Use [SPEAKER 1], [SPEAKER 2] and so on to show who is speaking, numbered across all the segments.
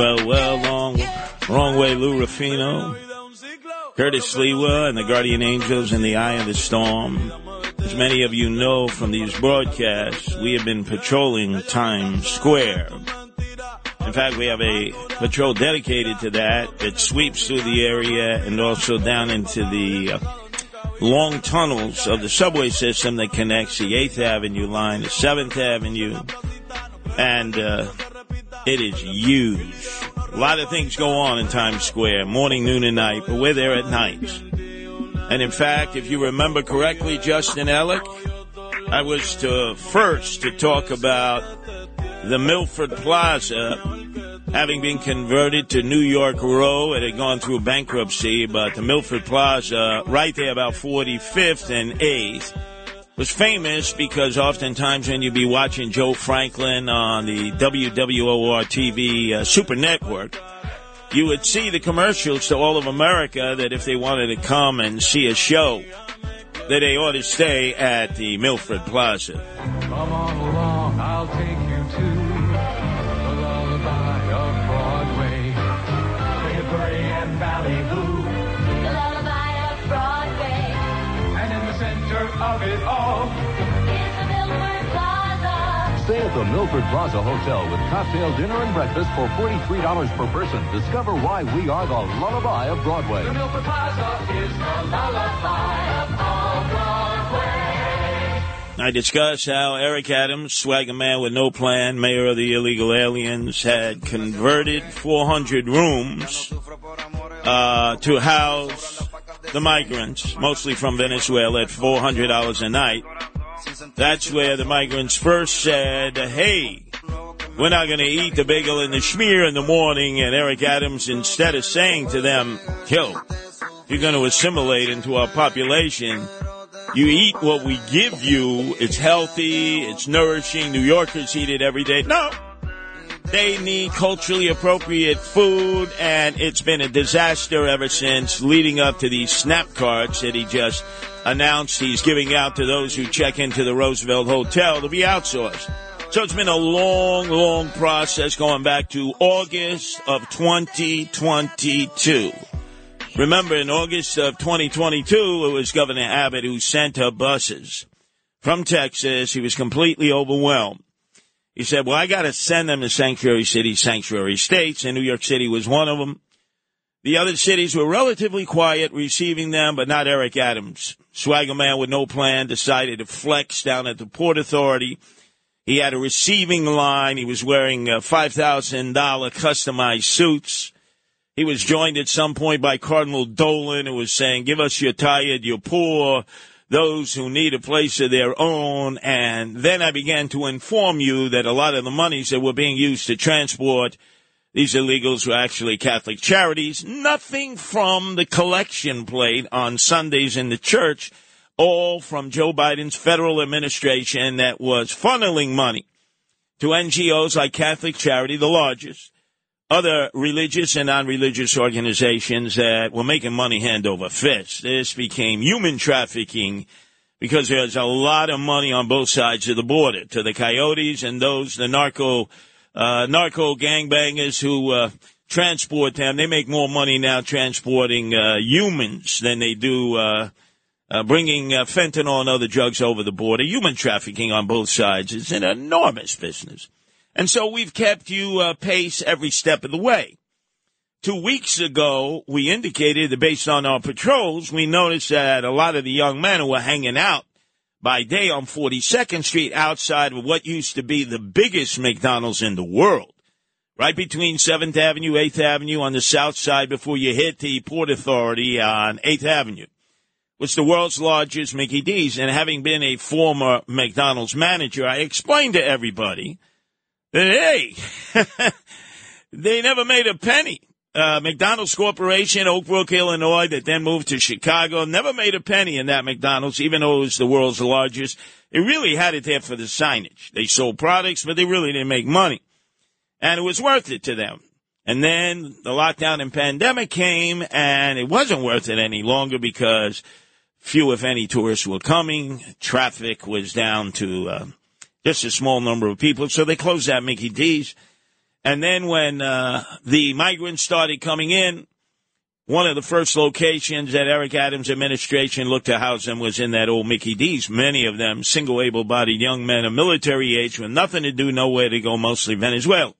[SPEAKER 1] Well, well, long, wrong way, Lou Rufino, Curtis Sliwa, and the Guardian Angels in the Eye of the Storm. As many of you know from these broadcasts, we have been patrolling Times Square. In fact, we have a patrol dedicated to that that sweeps through the area and also down into the uh, long tunnels of the subway system that connects the 8th Avenue line to 7th Avenue. And uh, it is huge. A lot of things go on in Times Square, morning, noon, and night, but we're there at night. And in fact, if you remember correctly, Justin Ellick, I was to first to talk about the Milford Plaza having been converted to New York Row. It had gone through bankruptcy, but the Milford Plaza, right there about 45th and 8th, was famous because oftentimes when you'd be watching Joe Franklin on the WWOR TV uh, Super Network, you would see the commercials to all of America that if they wanted to come and see a show, that they ought to stay at the Milford Plaza.
[SPEAKER 2] Come on along, I'll take you to the lullaby of Broadway. Hickory and Valley Blue.
[SPEAKER 3] The lullaby of Broadway
[SPEAKER 2] And in the center of it all,
[SPEAKER 4] Stay at the Milford Plaza Hotel with cocktail dinner and breakfast for $43 per person. Discover why we are the lullaby of Broadway.
[SPEAKER 2] the Milford Plaza is the lullaby of all Broadway.
[SPEAKER 1] I discussed how Eric Adams, swagger man with no plan, mayor of the illegal aliens, had converted 400 rooms uh, to house the migrants, mostly from Venezuela, at $400 a night. That's where the migrants first said, hey, we're not going to eat the bagel and the schmear in the morning. And Eric Adams, instead of saying to them, yo, you're going to assimilate into our population, you eat what we give you. It's healthy. It's nourishing. New Yorkers eat it every day. No. They need culturally appropriate food, and it's been a disaster ever since, leading up to these snap cards that he just announced he's giving out to those who check into the Roosevelt Hotel to be outsourced. So it's been a long, long process going back to August of 2022. Remember, in August of 2022, it was Governor Abbott who sent her buses from Texas. He was completely overwhelmed. He said, well, I got to send them to sanctuary cities, sanctuary states, and New York City was one of them. The other cities were relatively quiet receiving them, but not Eric Adams. Swagger man with no plan decided to flex down at the Port Authority. He had a receiving line. He was wearing uh, $5,000 customized suits. He was joined at some point by Cardinal Dolan, who was saying, give us your tired, your poor, those who need a place of their own. And then I began to inform you that a lot of the monies that were being used to transport these illegals were actually Catholic charities. Nothing from the collection plate on Sundays in the church, all from Joe Biden's federal administration that was funneling money to NGOs like Catholic Charity, the largest, other religious and non-religious organizations that were making money hand over fist. This became human trafficking because there's a lot of money on both sides of the border to the coyotes and those, the narco, uh, narco gangbangers who, uh, transport them. They make more money now transporting, uh, humans than they do, uh, uh, bringing uh, fentanyl and other drugs over the border. Human trafficking on both sides is an enormous business. And so we've kept you uh, pace every step of the way. Two weeks ago, we indicated that based on our patrols, we noticed that a lot of the young men who were hanging out by day on 42nd Street outside of what used to be the biggest McDonald's in the world right between 7th Avenue, 8th Avenue on the south side before you hit the Port Authority on 8th Avenue. Was the world's largest Mickey D's. And having been a former McDonald's manager, I explained to everybody hey, they never made a penny. Uh, McDonald's Corporation, Oak Brook, Illinois, that then moved to Chicago, never made a penny in that McDonald's, even though it was the world's largest. They really had it there for the signage. They sold products, but they really didn't make money. And it was worth it to them. And then the lockdown and pandemic came, and it wasn't worth it any longer because few, if any, tourists were coming. Traffic was down to uh, just a small number of people, so they closed that Mickey D's. And then when uh, the migrants started coming in, one of the first locations that Eric Adams' administration looked to house them was in that old Mickey D's. Many of them single able-bodied young men of military age with nothing to do, nowhere to go, mostly Venezuela.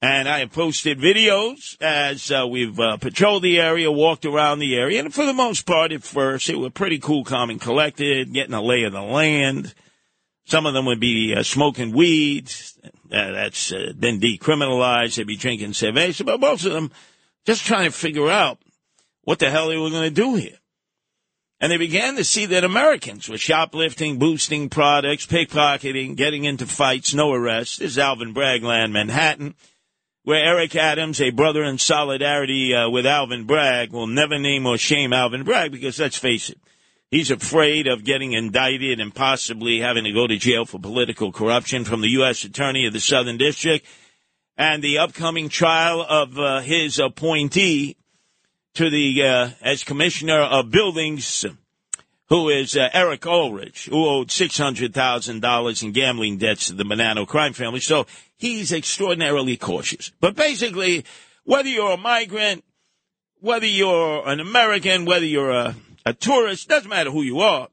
[SPEAKER 1] And I have posted videos as uh, we've uh, patrolled the area, walked around the area, and for the most part, at first, it was pretty cool, calm, and collected, getting a lay of the land. Some of them would be uh, smoking weed. Uh, that's uh, been decriminalized. They'd be drinking cerveza, but most of them just trying to figure out what the hell they were going to do here. And they began to see that Americans were shoplifting, boosting products, pickpocketing, getting into fights, no arrests. This is Alvin Bragland, Manhattan, where Eric Adams, a brother in solidarity uh, with Alvin Bragg, will never name or shame Alvin Bragg because let's face it, He's afraid of getting indicted and possibly having to go to jail for political corruption from the U.S. Attorney of the Southern District and the upcoming trial of uh, his appointee to the uh, as commissioner of buildings, who is uh, Eric Ulrich, who owed six hundred thousand dollars in gambling debts to the Bonanno crime family. So he's extraordinarily cautious. But basically, whether you're a migrant, whether you're an American, whether you're a a tourist, doesn't matter who you are.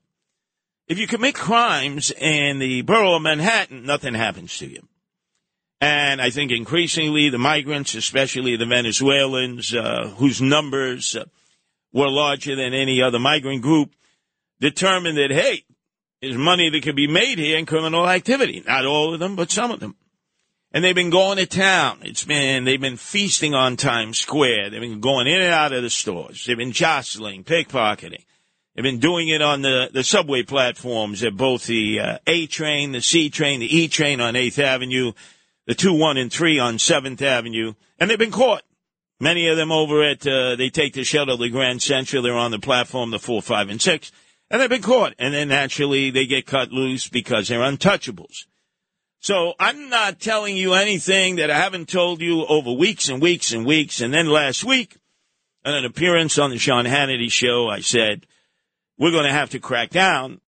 [SPEAKER 1] If you commit crimes in the borough of Manhattan, nothing happens to you. And I think increasingly the migrants, especially the Venezuelans, uh, whose numbers uh, were larger than any other migrant group, determined that, hey, there's money that can be made here in criminal activity. Not all of them, but some of them. And they've been going to town. It's been, they've been feasting on Times Square. They've been going in and out of the stores. They've been jostling, pickpocketing. They've been doing it on the, the subway platforms at both the uh, A train, the C train, the E train on 8th Avenue, the 2, 1, and 3 on 7th Avenue. And they've been caught. Many of them over at, uh, they take the shuttle to Grand Central. They're on the platform, the 4, 5, and 6. And they've been caught. And then naturally they get cut loose because they're untouchables. So I'm not telling you anything that I haven't told you over weeks and weeks and weeks. And then last week, on an appearance on the Sean Hannity show, I said, we're going to have to crack down